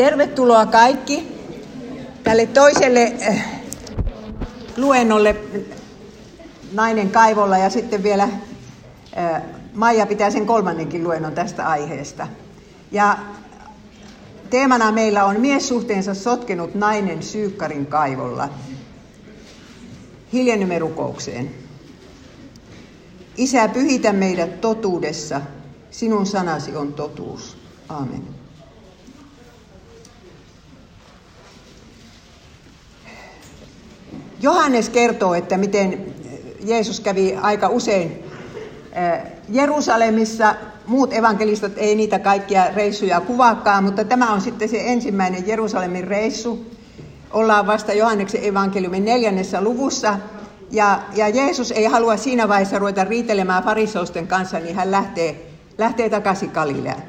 Tervetuloa kaikki tälle toiselle eh, luennolle Nainen kaivolla ja sitten vielä eh, Maija pitää sen kolmannenkin luennon tästä aiheesta. Ja teemana meillä on miessuhteensa sotkenut nainen syykkarin kaivolla. Hiljennymme rukoukseen. Isä, pyhitä meidät totuudessa. Sinun sanasi on totuus. Aamen. Johannes kertoo, että miten Jeesus kävi aika usein Jerusalemissa. Muut evankelistat ei niitä kaikkia reissuja kuvaakaan, mutta tämä on sitten se ensimmäinen Jerusalemin reissu. Ollaan vasta Johanneksen evankeliumin neljännessä luvussa. Ja, ja Jeesus ei halua siinä vaiheessa ruveta riitelemään fariseusten kanssa, niin hän lähtee, lähtee takaisin Galileaan.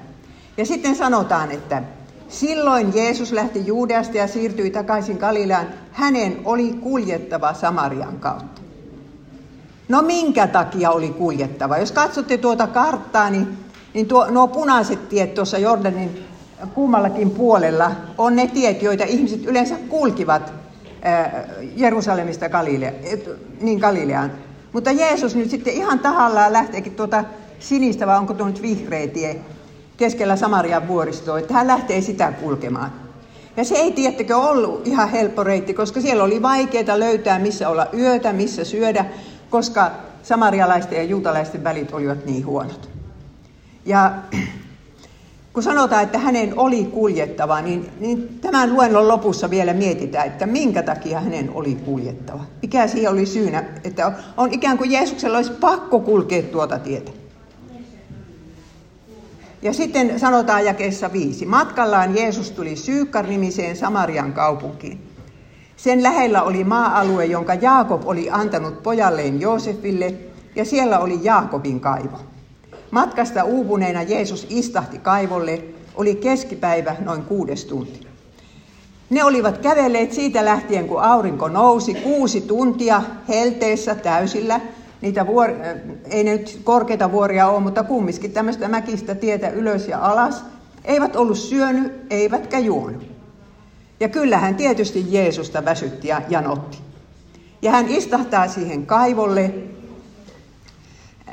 Ja sitten sanotaan, että Silloin Jeesus lähti Juudeasta ja siirtyi takaisin Galileaan. Hänen oli kuljettava Samarian kautta. No minkä takia oli kuljettava? Jos katsotte tuota karttaa, niin, niin tuo, nuo punaiset tiet tuossa Jordanin kummallakin puolella on ne tiet, joita ihmiset yleensä kulkivat Jerusalemista Galilea, niin Galileaan. Mutta Jeesus nyt sitten ihan tahallaan lähteekin tuota sinistä, vai onko tuo nyt vihreä tie, keskellä Samarian vuoristoa, että hän lähtee sitä kulkemaan. Ja se ei tiettäkö ollut ihan helppo reitti, koska siellä oli vaikeaa löytää, missä olla yötä, missä syödä, koska samarialaisten ja juutalaisten välit olivat niin huonot. Ja kun sanotaan, että hänen oli kuljettava, niin, niin tämän luennon lopussa vielä mietitään, että minkä takia hänen oli kuljettava. Mikä siihen oli syynä, että on ikään kuin Jeesuksella olisi pakko kulkea tuota tietä. Ja sitten sanotaan jakeessa viisi. Matkallaan Jeesus tuli Syykkar-nimiseen Samarian kaupunkiin. Sen lähellä oli maa-alue, jonka Jaakob oli antanut pojalleen Joosefille, ja siellä oli Jaakobin kaivo. Matkasta uupuneena Jeesus istahti kaivolle, oli keskipäivä noin kuudes tunti. Ne olivat kävelleet siitä lähtien, kun aurinko nousi, kuusi tuntia helteessä täysillä – niitä vuor, ei ne nyt korkeita vuoria ole, mutta kumminkin tämmöistä mäkistä tietä ylös ja alas, eivät ollut syönyt, eivätkä juonut. Ja kyllähän tietysti Jeesusta väsytti ja janotti. Ja hän istahtaa siihen kaivolle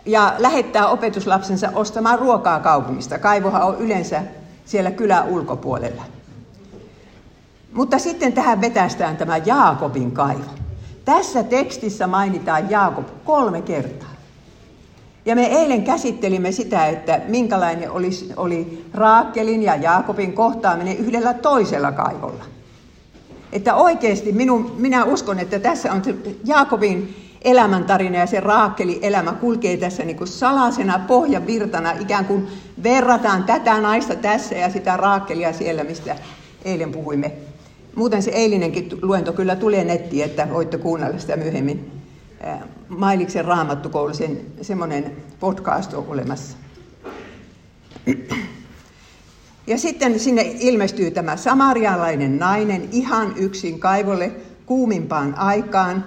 ja lähettää opetuslapsensa ostamaan ruokaa kaupungista. Kaivohan on yleensä siellä kylän ulkopuolella. Mutta sitten tähän vetästään tämä Jaakobin kaivo. Tässä tekstissä mainitaan Jaakob kolme kertaa. Ja me eilen käsittelimme sitä, että minkälainen oli, oli Raakelin ja Jaakobin kohtaaminen yhdellä toisella kaivolla. Että oikeasti minun, minä uskon, että tässä on Jaakobin elämäntarina ja se Raakelin elämä kulkee tässä niin kuin salasena pohjavirtana, ikään kuin verrataan tätä naista tässä ja sitä Raakelia siellä, mistä eilen puhuimme. Muuten se eilinenkin luento kyllä tulee nettiin, että voitte kuunnella sitä myöhemmin. Mailiksen raamattukoulu, sen, semmoinen podcast on olemassa. Ja sitten sinne ilmestyy tämä samarialainen nainen ihan yksin kaivolle kuumimpaan aikaan.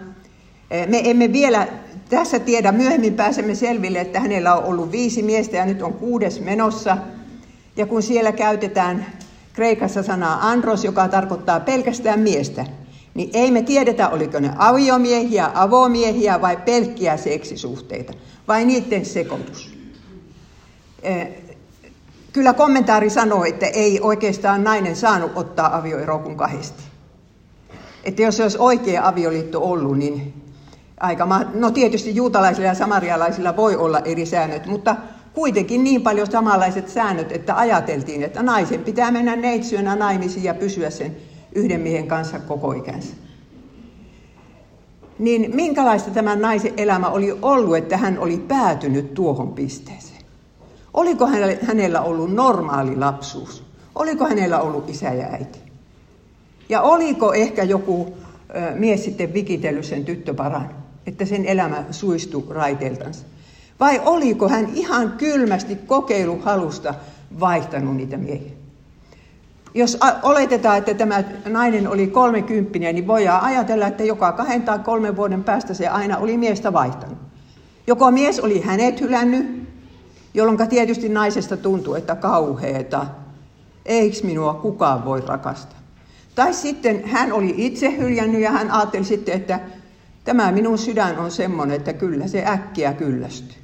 Me emme vielä tässä tiedä, myöhemmin pääsemme selville, että hänellä on ollut viisi miestä ja nyt on kuudes menossa. Ja kun siellä käytetään Kreikassa sanaa andros, joka tarkoittaa pelkästään miestä, niin ei me tiedetä, oliko ne aviomiehiä, avomiehiä vai pelkkiä seksisuhteita, vai niiden sekoitus. Kyllä kommentaari sanoo, että ei oikeastaan nainen saanut ottaa avioeroa kuin kahdesti. Että jos se olisi oikea avioliitto ollut, niin aika... No tietysti juutalaisilla ja samarialaisilla voi olla eri säännöt, mutta kuitenkin niin paljon samanlaiset säännöt, että ajateltiin, että naisen pitää mennä neitsyönä naimisiin ja pysyä sen yhden miehen kanssa koko ikänsä. Niin minkälaista tämän naisen elämä oli ollut, että hän oli päätynyt tuohon pisteeseen? Oliko hänellä ollut normaali lapsuus? Oliko hänellä ollut isä ja äiti? Ja oliko ehkä joku mies sitten vikitellyt sen tyttöparan, että sen elämä suistui raiteiltansa? Vai oliko hän ihan kylmästi kokeiluhalusta vaihtanut niitä miehiä? Jos oletetaan, että tämä nainen oli kolmekymppinen, niin voidaan ajatella, että joka kahden tai kolmen vuoden päästä se aina oli miestä vaihtanut. Joko mies oli hänet hylännyt, jolloin tietysti naisesta tuntui, että kauheeta. Eiks minua kukaan voi rakastaa? Tai sitten hän oli itse hyljännyt ja hän ajatteli sitten, että tämä minun sydän on semmoinen, että kyllä se äkkiä kyllästyy.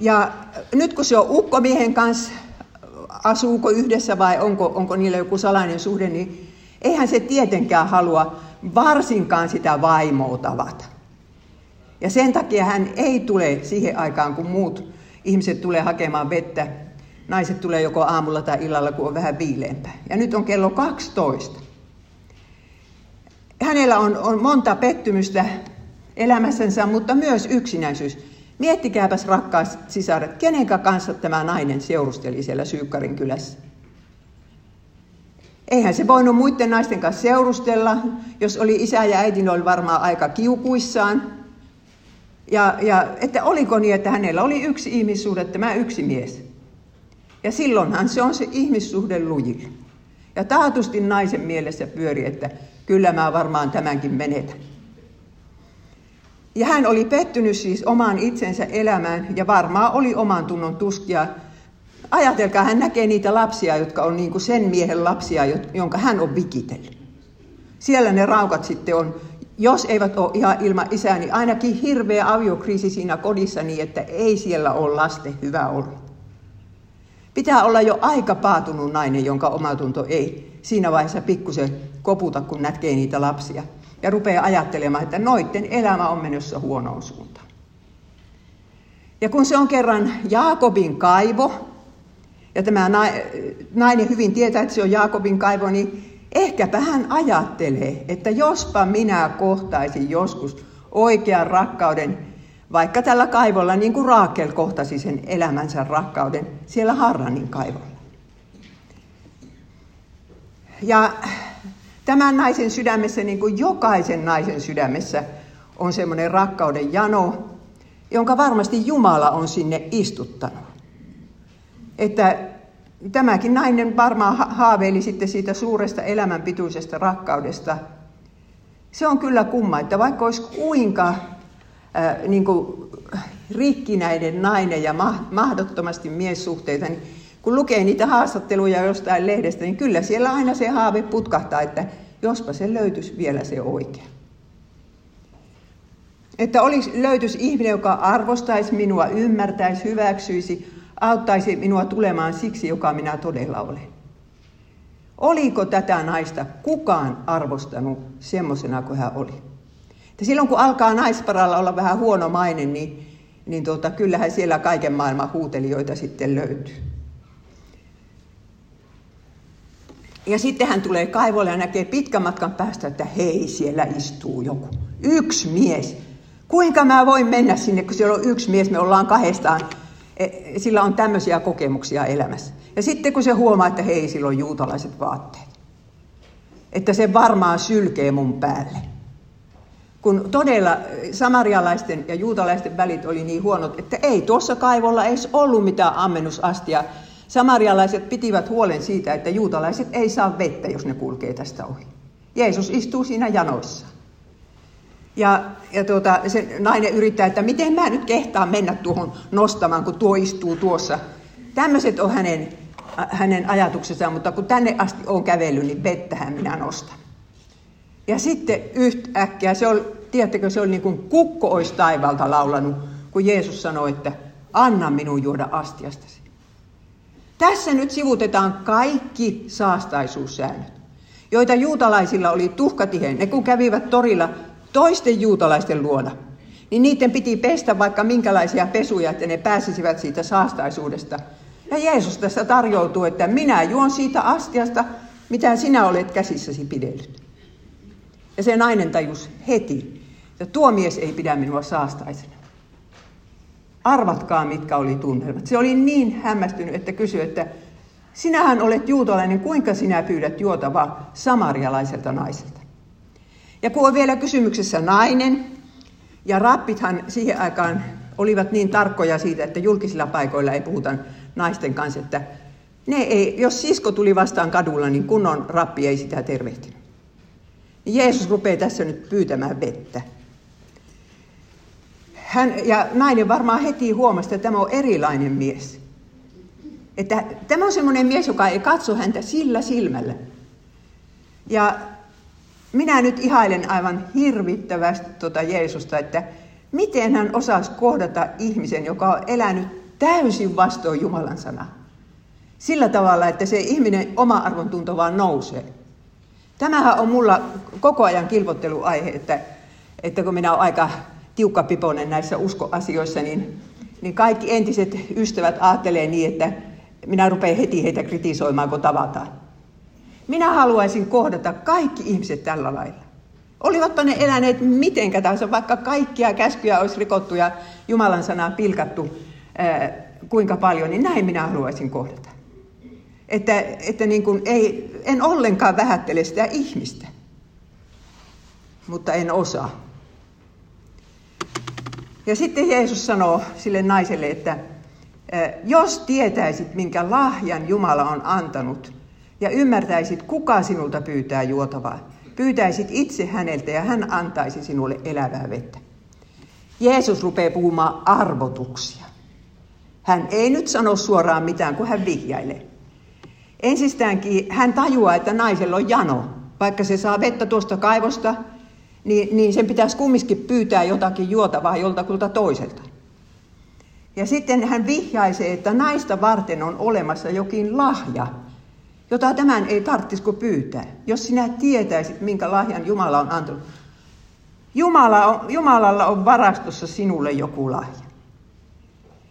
Ja nyt kun se on ukkomiehen kanssa, asuuko yhdessä vai onko, onko niillä joku salainen suhde, niin eihän se tietenkään halua varsinkaan sitä vaimoa tavata. Ja sen takia hän ei tule siihen aikaan, kun muut ihmiset tulee hakemaan vettä. Naiset tulee joko aamulla tai illalla, kun on vähän viileämpää. Ja nyt on kello 12. Hänellä on, on monta pettymystä elämässänsä, mutta myös yksinäisyys. Miettikääpäs rakkaat sisaret, kenenkä kanssa tämä nainen seurusteli siellä Syykkarin kylässä. Eihän se voinut muiden naisten kanssa seurustella, jos oli isä ja äiti, oli varmaan aika kiukuissaan. Ja, ja että oliko niin, että hänellä oli yksi ihmissuhde, tämä yksi mies. Ja silloinhan se on se ihmissuhde lujille. Ja taatusti naisen mielessä pyöri, että kyllä mä varmaan tämänkin menetän. Ja hän oli pettynyt siis omaan itsensä elämään ja varmaan oli oman tunnon tuskia. Ajatelkaa, hän näkee niitä lapsia, jotka on niin kuin sen miehen lapsia, jonka hän on vikitellyt. Siellä ne raukat sitten on, jos eivät ole ihan ilman isää, niin ainakin hirveä aviokriisi siinä kodissa niin, että ei siellä ole lasten hyvä olla. Pitää olla jo aika paatunut nainen, jonka omatunto ei siinä vaiheessa pikkusen koputa, kun näkee niitä lapsia ja rupeaa ajattelemaan, että noitten elämä on menossa huonoon suuntaan. Ja kun se on kerran Jaakobin kaivo, ja tämä nainen hyvin tietää, että se on Jaakobin kaivo, niin ehkäpä hän ajattelee, että jospa minä kohtaisin joskus oikean rakkauden, vaikka tällä kaivolla, niin kuin Raakel kohtasi sen elämänsä rakkauden siellä Harranin kaivolla. Ja Tämän naisen sydämessä, niin kuin jokaisen naisen sydämessä, on semmoinen rakkauden jano, jonka varmasti Jumala on sinne istuttanut. Että tämäkin nainen varmaan haaveili sitten siitä suuresta elämänpituisesta rakkaudesta. Se on kyllä kumma, että vaikka olisi kuinka äh, niin kuin rikkinäinen nainen ja mahdottomasti miessuhteita, niin kun lukee niitä haastatteluja jostain lehdestä, niin kyllä siellä aina se haave putkahtaa, että jospa se löytyisi vielä se oikea. Että olisi, löytyisi ihminen, joka arvostaisi minua, ymmärtäisi, hyväksyisi, auttaisi minua tulemaan siksi, joka minä todella olen. Oliko tätä naista kukaan arvostanut semmoisena kuin hän oli? Että silloin kun alkaa naisparalla olla vähän huono maine, niin, niin tuota, kyllähän siellä kaiken maailman huutelijoita sitten löytyy. Ja sitten hän tulee kaivolle ja näkee pitkän matkan päästä, että hei, siellä istuu joku. Yksi mies. Kuinka mä voin mennä sinne, kun siellä on yksi mies, me ollaan kahdestaan. E, sillä on tämmöisiä kokemuksia elämässä. Ja sitten kun se huomaa, että hei, sillä on juutalaiset vaatteet. Että se varmaan sylkee mun päälle. Kun todella samarialaisten ja juutalaisten välit oli niin huonot, että ei tuossa kaivolla edes ollut mitään ammennusastia Samarialaiset pitivät huolen siitä, että juutalaiset ei saa vettä, jos ne kulkee tästä ohi. Jeesus istuu siinä janoissa. Ja, ja tuota, se nainen yrittää, että miten mä nyt kehtaan mennä tuohon nostamaan, kun tuo istuu tuossa. Tämmöiset on hänen, hänen ajatuksensa, mutta kun tänne asti on kävellyt, niin vettähän minä nostan. Ja sitten yhtäkkiä, se oli, tiedättekö, se oli niin kuin kukko olisi taivalta laulanut, kun Jeesus sanoi, että anna minun juoda astiastasi. Tässä nyt sivutetaan kaikki saastaisuussäännöt, joita juutalaisilla oli tuhkatiheen. Ne kun kävivät torilla toisten juutalaisten luona, niin niiden piti pestä vaikka minkälaisia pesuja, että ne pääsisivät siitä saastaisuudesta. Ja Jeesus tässä tarjoutuu, että minä juon siitä astiasta, mitä sinä olet käsissäsi pidellyt. Ja se nainen tajus heti, että tuo mies ei pidä minua saastaisena. Arvatkaa, mitkä oli tunnelmat. Se oli niin hämmästynyt, että kysyi, että sinähän olet juutalainen, kuinka sinä pyydät juotavaa samarialaiselta naiselta? Ja kun on vielä kysymyksessä nainen, ja rappithan siihen aikaan olivat niin tarkkoja siitä, että julkisilla paikoilla ei puhuta naisten kanssa, että ne ei, jos sisko tuli vastaan kadulla, niin kunnon rappi ei sitä tervehtinyt. Jeesus rupeaa tässä nyt pyytämään vettä. Hän, ja nainen varmaan heti huomasi, että tämä on erilainen mies. Että tämä on semmoinen mies, joka ei katso häntä sillä silmällä. Ja minä nyt ihailen aivan hirvittävästi tuota Jeesusta, että miten hän osasi kohdata ihmisen, joka on elänyt täysin vastoin Jumalan sanaa. Sillä tavalla, että se ihminen oma arvontunto vaan nousee. Tämähän on mulla koko ajan kilvotteluaihe, että, että kun minä olen aika tiukkapipoinen näissä uskoasioissa, niin, niin kaikki entiset ystävät ajattelee niin, että minä rupean heti heitä kritisoimaan, kun tavataan. Minä haluaisin kohdata kaikki ihmiset tällä lailla. Olivatpa ne eläneet miten tahansa, vaikka kaikkia käskyjä olisi rikottu ja Jumalan sanaa pilkattu ää, kuinka paljon, niin näin minä haluaisin kohdata. Että, että niin kuin ei, en ollenkaan vähättele sitä ihmistä, mutta en osaa. Ja sitten Jeesus sanoo sille naiselle, että jos tietäisit, minkä lahjan Jumala on antanut, ja ymmärtäisit, kuka sinulta pyytää juotavaa, pyytäisit itse häneltä ja hän antaisi sinulle elävää vettä. Jeesus rupeaa puhumaan arvotuksia. Hän ei nyt sano suoraan mitään, kun hän vihjailee. Ensistäänkin hän tajuaa, että naisella on jano. Vaikka se saa vettä tuosta kaivosta, niin, niin sen pitäisi kumminkin pyytää jotakin juotavaa joltakulta toiselta. Ja sitten hän vihjaisee, että naista varten on olemassa jokin lahja, jota tämän ei tarvitsisi pyytää. Jos sinä tietäisit, minkä lahjan Jumala on antanut. Jumala on, Jumalalla on varastossa sinulle joku lahja.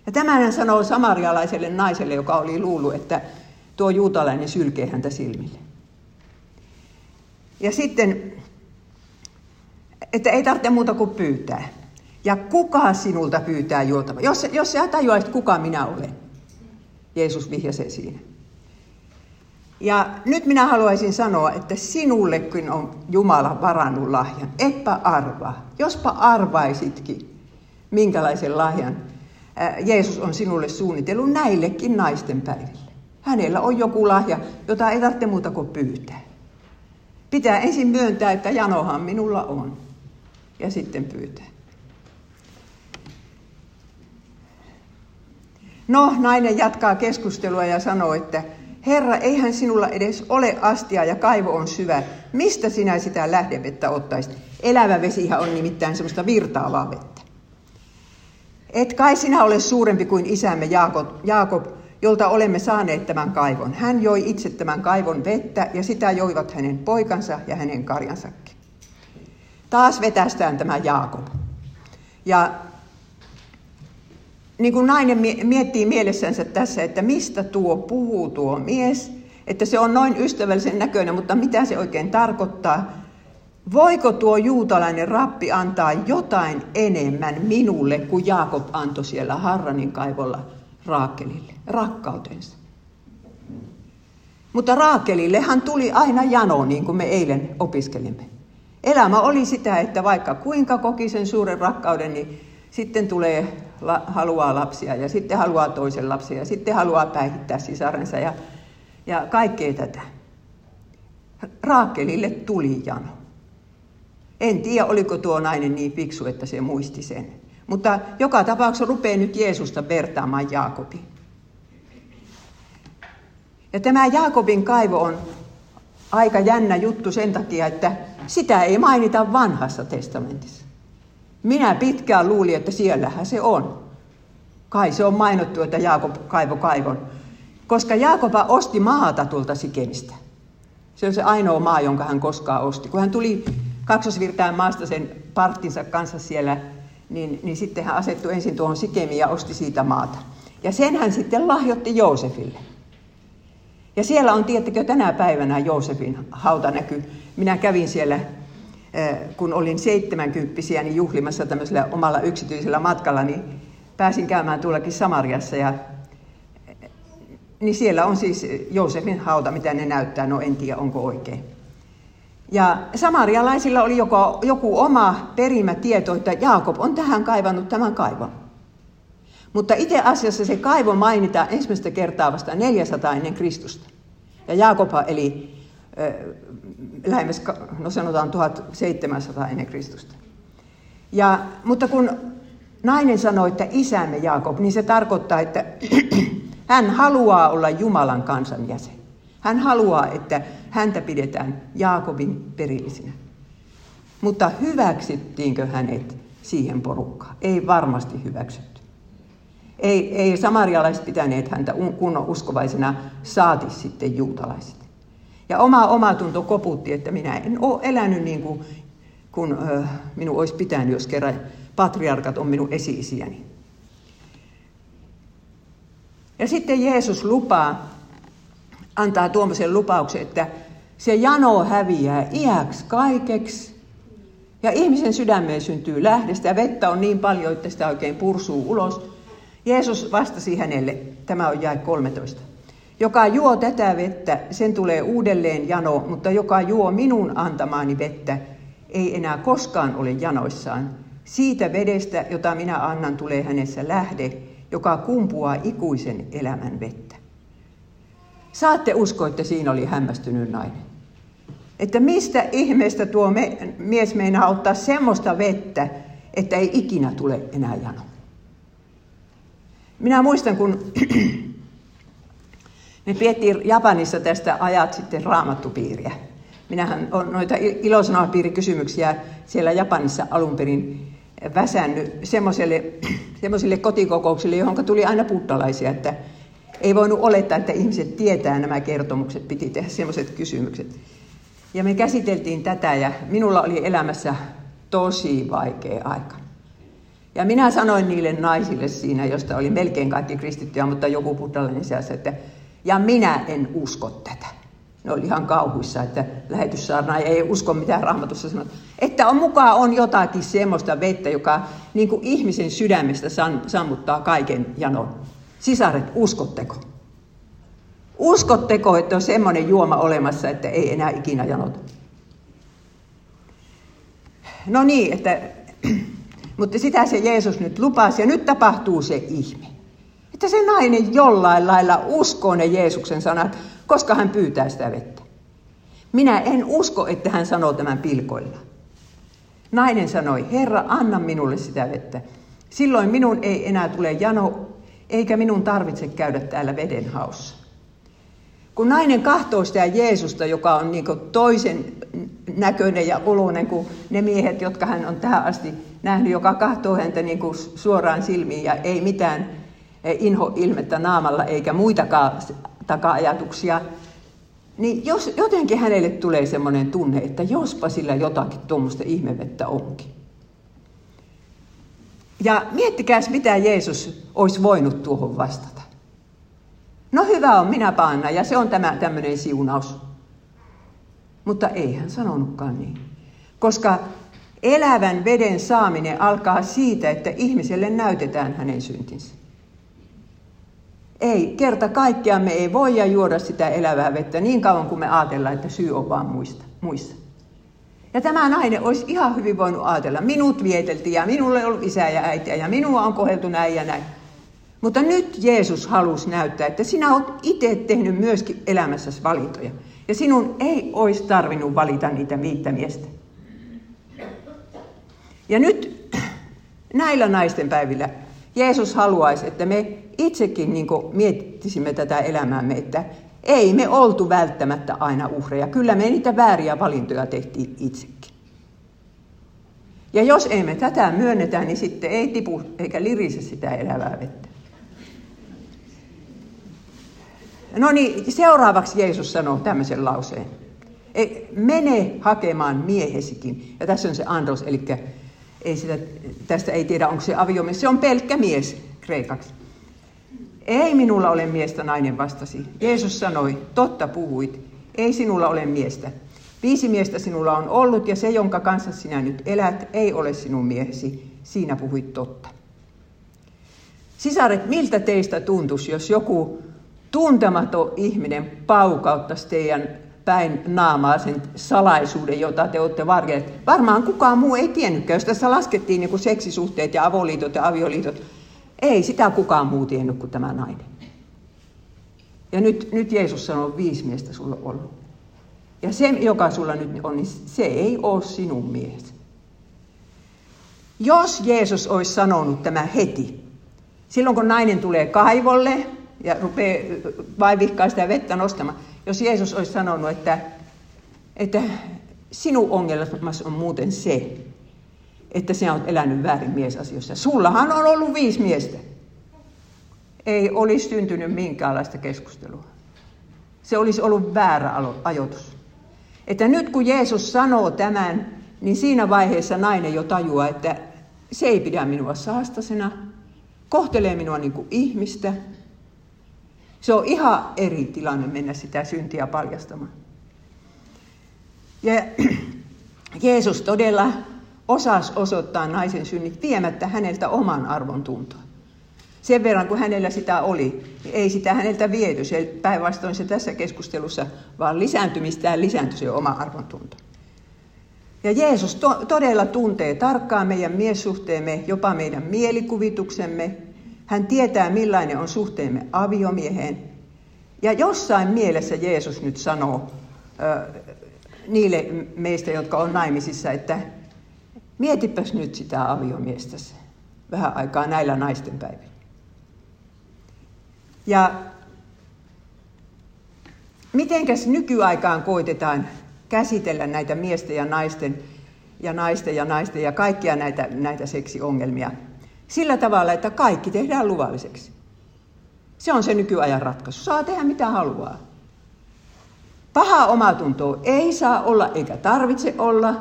Ja tämän hän sanoo samarialaiselle naiselle, joka oli luullut, että tuo juutalainen sylkee häntä silmille. Ja sitten, että ei tarvitse muuta kuin pyytää. Ja kuka sinulta pyytää juotava? Jos, jos sä tajuaisit, kuka minä olen. Jeesus vihjasi siinä. Ja nyt minä haluaisin sanoa, että sinullekin on Jumala varannut lahjan. Etpä arvaa. Jospa arvaisitkin, minkälaisen lahjan Jeesus on sinulle suunnitellut näillekin naisten päiville. Hänellä on joku lahja, jota ei tarvitse muuta kuin pyytää. Pitää ensin myöntää, että janohan minulla on. Ja sitten pyytää. No, nainen jatkaa keskustelua ja sanoo, että Herra, eihän sinulla edes ole astia ja kaivo on syvä. Mistä sinä sitä lähdevettä ottaisit? Elävä vesihän on nimittäin semmoista virtaavaa vettä. Et kai sinä ole suurempi kuin isämme Jaakob, Jaakob jolta olemme saaneet tämän kaivon. Hän joi itse tämän kaivon vettä ja sitä joivat hänen poikansa ja hänen karjansakin. Taas vetästään tämä Jaakob. Ja niin kuin nainen miettii mielessänsä tässä, että mistä tuo puhuu tuo mies, että se on noin ystävällisen näköinen, mutta mitä se oikein tarkoittaa? Voiko tuo juutalainen rappi antaa jotain enemmän minulle kuin Jaakob antoi siellä Harranin kaivolla Raakelille, rakkautensa? Mutta Raakelillehan tuli aina jano, niin kuin me eilen opiskelimme. Elämä oli sitä, että vaikka kuinka koki sen suuren rakkauden, niin sitten tulee, la, haluaa lapsia ja sitten haluaa toisen lapsia ja sitten haluaa päihittää sisarensa ja, ja kaikkea tätä. Raakelille tuli jano. En tiedä, oliko tuo nainen niin fiksu, että se muisti sen. Mutta joka tapauksessa rupeaa nyt Jeesusta vertaamaan Jaakobin. Ja tämä Jaakobin kaivo on aika jännä juttu sen takia, että sitä ei mainita vanhassa testamentissa. Minä pitkään luulin, että siellähän se on. Kai se on mainittu, että Jaakob kaivo kaivon. Koska Jaakoba osti maata tuolta Sikemistä. Se on se ainoa maa, jonka hän koskaan osti. Kun hän tuli kaksosvirtään maasta sen parttinsa kanssa siellä, niin, niin sitten hän asettui ensin tuohon Sikemiin ja osti siitä maata. Ja sen hän sitten lahjoitti Joosefille. Ja siellä on, tiettäkö, tänä päivänä Joosefin hauta näkyy. Minä kävin siellä kun olin seitsemänkymppisiä, niin juhlimassa tämmöisellä omalla yksityisellä matkalla, niin pääsin käymään tuollakin Samariassa ja niin siellä on siis Joosefin hauta, mitä ne näyttää, no en tiedä onko oikein. Ja samarialaisilla oli joko, joku oma perimätieto, että Jaakob on tähän kaivannut tämän kaivon. Mutta itse asiassa se kaivo mainitaan ensimmäistä kertaa vasta 400 ennen Kristusta. Ja Jaakob eli lähemmäs, no sanotaan 1700 ennen Kristusta. Ja, mutta kun nainen sanoi, että isämme Jaakob, niin se tarkoittaa, että Hän haluaa olla Jumalan kansan jäsen. Hän haluaa, että häntä pidetään Jaakobin perillisinä. Mutta hyväksyttiinkö hänet siihen porukkaan? Ei varmasti hyväksytty. Ei, ei samarialaiset pitäneet häntä kunnon uskovaisena, saati sitten juutalaiset. Ja oma omatunto koputti, että minä en ole elänyt niin kuin kun minun olisi pitänyt, jos kerran patriarkat on minun esi-isiäni. Ja sitten Jeesus lupaa, antaa tuommoisen lupauksen, että se jano häviää iäksi kaikeksi. Ja ihmisen sydämeen syntyy lähdestä ja vettä on niin paljon, että sitä oikein pursuu ulos. Jeesus vastasi hänelle, tämä on jae 13. Joka juo tätä vettä, sen tulee uudelleen jano, mutta joka juo minun antamaani vettä, ei enää koskaan ole janoissaan. Siitä vedestä, jota minä annan, tulee hänessä lähde, joka kumpuaa ikuisen elämän vettä. Saatte uskoa, että siinä oli hämmästynyt nainen. Että mistä ihmeestä tuo mies meinaa ottaa semmoista vettä, että ei ikinä tule enää jano. Minä muistan, kun me piettiin Japanissa tästä ajat sitten raamattupiiriä. Minähän on noita ilosanomapiirikysymyksiä siellä Japanissa alun perin väsännyt semmoiselle, semmoisille kotikokouksille, johon tuli aina puttalaisia, että ei voinut olettaa, että ihmiset tietää nämä kertomukset, piti tehdä semmoiset kysymykset. Ja me käsiteltiin tätä ja minulla oli elämässä tosi vaikea aika. Ja minä sanoin niille naisille siinä, josta oli melkein kaikki kristittyjä, mutta joku puttalainen seassa, että ja minä en usko tätä. Ne oli ihan kauhuissa, että lähetyssaarna ei usko mitään raamatussa sanoo. Että on mukaan on jotakin semmoista vettä, joka niin kuin ihmisen sydämestä sammuttaa kaiken janon. Sisaret, uskotteko? Uskotteko, että on semmoinen juoma olemassa, että ei enää ikinä janota? No niin, että, mutta sitä se Jeesus nyt lupasi ja nyt tapahtuu se ihme. Että se nainen jollain lailla uskoo ne Jeesuksen sanat, koska hän pyytää sitä vettä. Minä en usko, että hän sanoo tämän pilkoilla. Nainen sanoi, Herra, anna minulle sitä vettä. Silloin minun ei enää tule jano, eikä minun tarvitse käydä täällä veden haussa. Kun nainen kahtoo sitä Jeesusta, joka on niin toisen näköinen ja oloinen kuin ne miehet, jotka hän on tähän asti nähnyt, joka kahtoo häntä niin suoraan silmiin ja ei mitään inhoilmettä naamalla eikä muitakaan taka-ajatuksia, niin jos, jotenkin hänelle tulee semmoinen tunne, että jospa sillä jotakin tuommoista ihmevettä onkin. Ja miettikääs, mitä Jeesus olisi voinut tuohon vastata. No hyvä on, minä paanna, ja se on tämä tämmöinen siunaus. Mutta ei hän sanonutkaan niin. Koska elävän veden saaminen alkaa siitä, että ihmiselle näytetään hänen syntinsä. Ei, kerta kaikkiaan me ei voida juoda sitä elävää vettä niin kauan kuin me ajatellaan, että syy on vaan muista, muissa. Ja tämä nainen olisi ihan hyvin voinut ajatella, minut vieteltiin ja minulle on isä ja äitiä ja minua on koheltu näin ja näin. Mutta nyt Jeesus halusi näyttää, että sinä olet itse tehnyt myöskin elämässäsi valintoja. Ja sinun ei olisi tarvinnut valita niitä viittä miestä. Ja nyt näillä naisten päivillä Jeesus haluaisi, että me itsekin niin miettisimme tätä elämäämme, että ei me oltu välttämättä aina uhreja. Kyllä me niitä vääriä valintoja tehtiin itsekin. Ja jos emme tätä myönnetä, niin sitten ei tipu eikä lirise sitä elävää vettä. No niin, seuraavaksi Jeesus sanoo tämmöisen lauseen. Mene hakemaan miehesikin. Ja tässä on se andros, eli ei sitä, tästä ei tiedä, onko se aviomies. Se on pelkkä mies kreikaksi. Ei minulla ole miestä, nainen vastasi. Jeesus sanoi, totta puhuit, ei sinulla ole miestä. Viisi miestä sinulla on ollut ja se, jonka kanssa sinä nyt elät, ei ole sinun miehesi. Siinä puhuit totta. Sisaret, miltä teistä tuntuisi, jos joku tuntematon ihminen paukauttaisi teidän päin naamaa sen salaisuuden, jota te olette varjelleet. Varmaan kukaan muu ei tiennytkään, jos tässä laskettiin niin seksisuhteet ja avoliitot ja avioliitot. Ei sitä kukaan muu tiennyt kuin tämä nainen. Ja nyt, nyt Jeesus sanoo, viisi miestä sulla on ollut. Ja se, joka sulla nyt on, niin se ei ole sinun mies. Jos Jeesus olisi sanonut tämä heti, silloin kun nainen tulee kaivolle, ja rupeaa vaivihkaa sitä vettä nostamaan. Jos Jeesus olisi sanonut, että, että sinun ongelmasi on muuten se, että sinä olet elänyt väärin miesasioissa. Sullahan on ollut viisi miestä. Ei olisi syntynyt minkäänlaista keskustelua. Se olisi ollut väärä ajoitus. Että nyt kun Jeesus sanoo tämän, niin siinä vaiheessa nainen jo tajuaa, että se ei pidä minua saastasena, kohtelee minua niin kuin ihmistä. Se on ihan eri tilanne mennä sitä syntiä paljastamaan. Ja Jeesus todella osasi osoittaa naisen synnit viemättä häneltä oman arvon tuntoa. Sen verran kun hänellä sitä oli, niin ei sitä häneltä viety. Se päinvastoin se tässä keskustelussa vaan lisääntymistään lisääntyi se oma arvontunto. Ja Jeesus to- todella tuntee tarkkaan meidän miessuhteemme, jopa meidän mielikuvituksemme. Hän tietää, millainen on suhteemme aviomieheen. Ja jossain mielessä Jeesus nyt sanoo ö, niille meistä, jotka on naimisissa, että mietipäs nyt sitä aviomiestäsi vähän aikaa näillä naisten päivillä. Ja mitenkäs nykyaikaan koitetaan käsitellä näitä miesten ja naisten ja naisten ja naisten ja kaikkia näitä, näitä seksiongelmia sillä tavalla, että kaikki tehdään luvalliseksi. Se on se nykyajan ratkaisu. Saa tehdä mitä haluaa. Paha omatuntoa ei saa olla eikä tarvitse olla.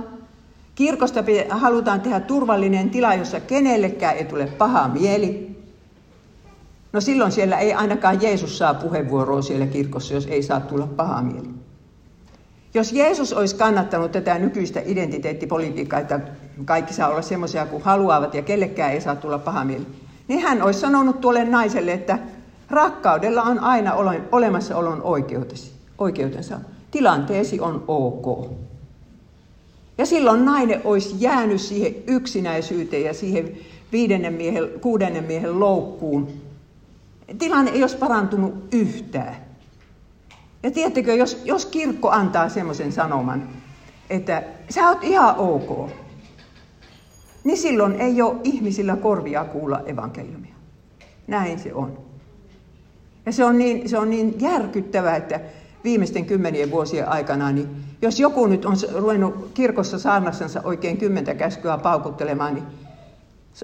Kirkosta halutaan tehdä turvallinen tila, jossa kenellekään ei tule paha mieli. No silloin siellä ei ainakaan Jeesus saa puheenvuoroa siellä kirkossa, jos ei saa tulla paha mieli. Jos Jeesus olisi kannattanut tätä nykyistä identiteettipolitiikkaa, että kaikki saa olla semmoisia kuin haluavat ja kellekään ei saa tulla paha mieli, niin hän olisi sanonut tuolle naiselle, että rakkaudella on aina olemassaolon oikeutesi, oikeutensa. Tilanteesi on ok. Ja silloin nainen olisi jäänyt siihen yksinäisyyteen ja siihen viidennen miehen, kuudennen miehen loukkuun. Tilanne ei olisi parantunut yhtään. Ja tiedättekö, jos, jos kirkko antaa semmoisen sanoman, että sä oot ihan ok, niin silloin ei ole ihmisillä korvia kuulla evankeliumia. Näin se on. Ja se on niin, se on niin järkyttävää, että viimeisten kymmenien vuosien aikana, niin jos joku nyt on ruvennut kirkossa saarnassansa oikein kymmentä käskyä paukuttelemaan, niin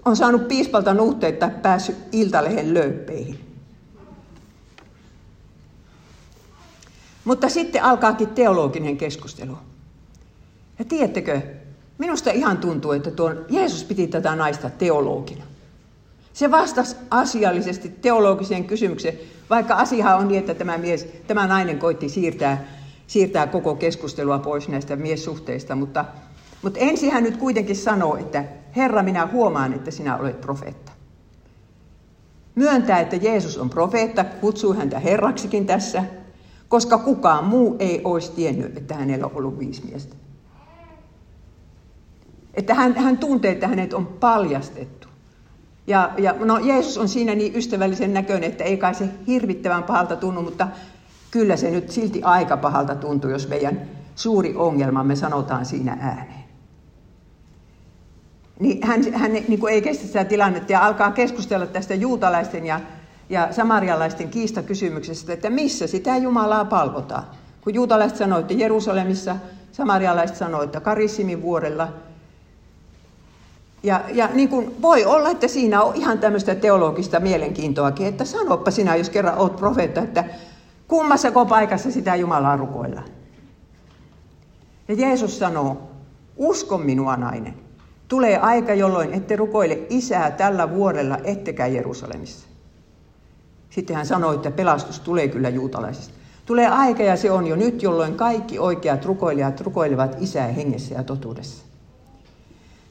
on saanut piispalta nuhteita päässyt iltalehen löyppeihin. Mutta sitten alkaakin teologinen keskustelu. Ja tiedättekö, minusta ihan tuntuu, että tuon Jeesus piti tätä naista teologina. Se vastasi asiallisesti teologiseen kysymykseen, vaikka asia on niin, että tämä, mies, tämä nainen koitti siirtää, siirtää koko keskustelua pois näistä miessuhteista, mutta, mutta ensin hän nyt kuitenkin sanoo, että Herra, minä huomaan, että sinä olet profeetta. Myöntää, että Jeesus on profeetta, kutsuu häntä Herraksikin tässä, koska kukaan muu ei olisi tiennyt, että hänellä on ollut viisi miestä. Että hän, hän tuntee, että hänet on paljastettu. Ja, ja no, Jeesus on siinä niin ystävällisen näköinen, että ei kai se hirvittävän pahalta tunnu, mutta kyllä se nyt silti aika pahalta tuntuu, jos meidän suuri ongelmamme sanotaan siinä ääneen. Niin hän, hän niin kuin ei kestä sitä tilannetta ja alkaa keskustella tästä juutalaisten ja ja samarialaisten kiistakysymyksestä, että missä sitä Jumalaa palvotaan. Kun juutalaiset sanoivat, että Jerusalemissa, samarialaiset sanoivat, että Karissimin vuorella. Ja, ja niin kuin voi olla, että siinä on ihan tämmöistä teologista mielenkiintoakin, että sanoppa sinä, jos kerran olet profeetta, että kummassako paikassa sitä Jumalaa rukoillaan. Ja Jeesus sanoo, usko minua nainen. Tulee aika, jolloin ette rukoile isää tällä vuorella, ettekä Jerusalemissa. Sitten hän sanoi, että pelastus tulee kyllä juutalaisista. Tulee aika ja se on jo nyt, jolloin kaikki oikeat rukoilijat rukoilevat isää hengessä ja totuudessa.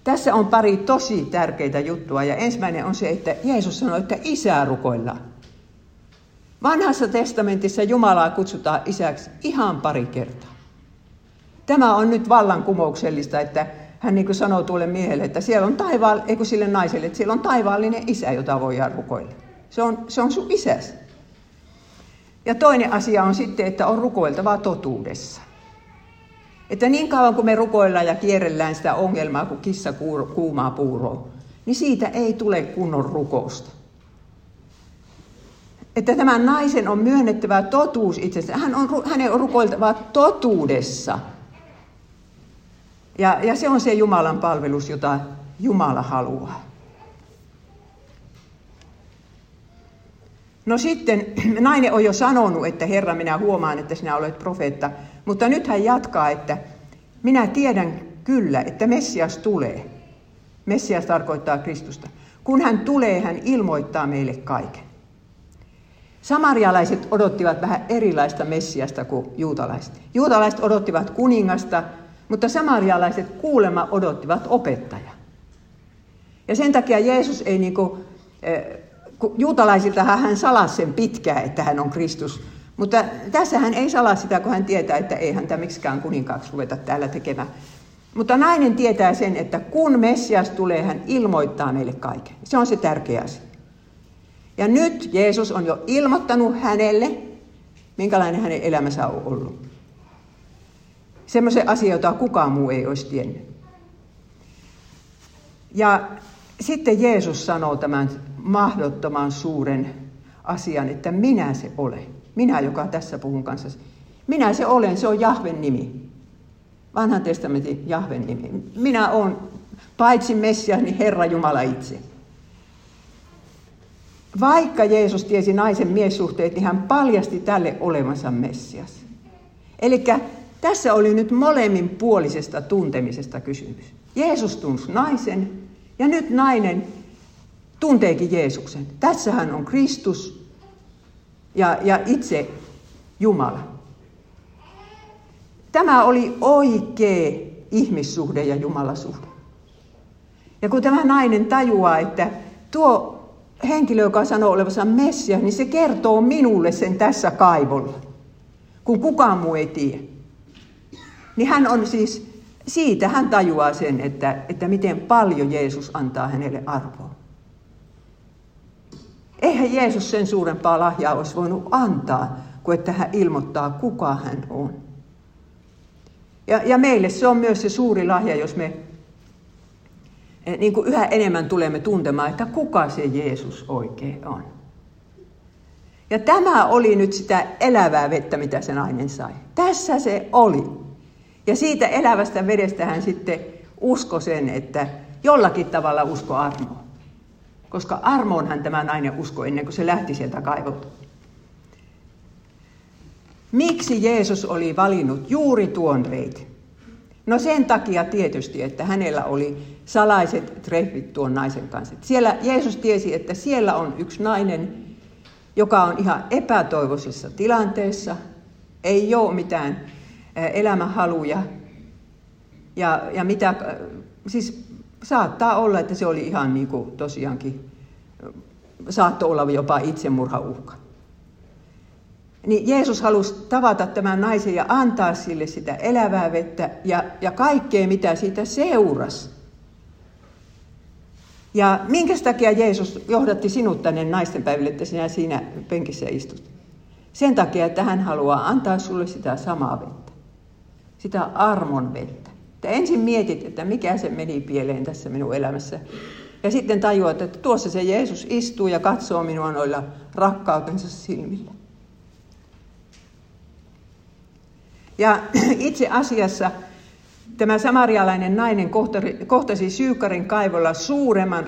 Tässä on pari tosi tärkeitä juttua ja ensimmäinen on se, että Jeesus sanoi, että isää rukoillaan. Vanhassa testamentissa Jumalaa kutsutaan isäksi ihan pari kertaa. Tämä on nyt vallankumouksellista, että hän niin kuin sanoo tuolle miehelle, että siellä on taivaal, eikö sille naiselle, että siellä on taivaallinen isä, jota voidaan rukoilla. Se on, se on sun isäsi. Ja toinen asia on sitten, että on rukoiltava totuudessa. Että niin kauan kuin me rukoillaan ja kierrellään sitä ongelmaa kuin kissa kuumaa puuroa, niin siitä ei tule kunnon rukousta. että tämän naisen on myönnettävä totuus itsestään. Hän on, hänen on rukoiltava totuudessa. Ja, ja se on se Jumalan palvelus, jota Jumala haluaa. No sitten nainen on jo sanonut, että Herra, minä huomaan, että sinä olet profeetta. Mutta nyt hän jatkaa, että minä tiedän kyllä, että Messias tulee. Messias tarkoittaa Kristusta. Kun hän tulee, hän ilmoittaa meille kaiken. Samarialaiset odottivat vähän erilaista Messiasta kuin juutalaiset. Juutalaiset odottivat kuningasta, mutta samarialaiset kuulema odottivat opettajaa. Ja sen takia Jeesus ei niin kuin, juutalaisiltahan hän salasi sen pitkään, että hän on Kristus. Mutta tässä hän ei salaa sitä, kun hän tietää, että ei hän miksikään kuninkaaksi ruveta täällä tekemään. Mutta nainen tietää sen, että kun Messias tulee, hän ilmoittaa meille kaiken. Se on se tärkeä asia. Ja nyt Jeesus on jo ilmoittanut hänelle, minkälainen hänen elämänsä on ollut. Semmoisen asia, jota kukaan muu ei olisi tiennyt. Ja sitten Jeesus sanoo tämän mahdottoman suuren asian, että minä se olen. Minä, joka tässä puhun kanssa. Minä se olen, se on Jahven nimi. Vanhan testamentin Jahven nimi. Minä olen paitsi Messias, niin Herra Jumala itse. Vaikka Jeesus tiesi naisen miessuhteet, niin hän paljasti tälle olevansa Messias. Eli tässä oli nyt molemmin puolisesta tuntemisesta kysymys. Jeesus tunsi naisen ja nyt nainen tunteekin Jeesuksen. Tässä hän on Kristus ja, ja itse Jumala. Tämä oli oikea ihmissuhde ja Jumalasuhde. Ja kun tämä nainen tajuaa, että tuo henkilö, joka sanoo olevansa Messia, niin se kertoo minulle sen tässä kaivolla, kun kukaan muu ei tiedä. Niin hän on siis, siitä hän tajuaa sen, että, että miten paljon Jeesus antaa hänelle arvoa. Eihän Jeesus sen suurempaa lahjaa olisi voinut antaa, kuin että hän ilmoittaa, kuka hän on. Ja, ja meille se on myös se suuri lahja, jos me eh, niin kuin yhä enemmän tulemme tuntemaan, että kuka se Jeesus oikein on. Ja tämä oli nyt sitä elävää vettä, mitä se nainen sai. Tässä se oli. Ja siitä elävästä vedestä hän sitten usko sen, että jollakin tavalla usko armoa. Koska armoonhan tämä nainen usko ennen kuin se lähti sieltä kaivolta. Miksi Jeesus oli valinnut juuri tuon reitin? No sen takia tietysti, että hänellä oli salaiset treffit tuon naisen kanssa. Siellä Jeesus tiesi, että siellä on yksi nainen, joka on ihan epätoivoisessa tilanteessa, ei ole mitään elämänhaluja. Ja, ja mitä, siis saattaa olla, että se oli ihan niin kuin tosiaankin, saattoi olla jopa itsemurhauhka. Niin Jeesus halusi tavata tämän naisen ja antaa sille sitä elävää vettä ja, ja kaikkea, mitä siitä seurasi. Ja minkä takia Jeesus johdatti sinut tänne naisten päiville, että sinä siinä penkissä istut? Sen takia, että hän haluaa antaa sulle sitä samaa vettä. Sitä armon vettä. Että ensin mietit, että mikä se meni pieleen tässä minun elämässä. Ja sitten tajuat, että tuossa se Jeesus istuu ja katsoo minua noilla rakkautensa silmillä. Ja itse asiassa tämä samarialainen nainen kohtasi Syykarin kaivolla suuremman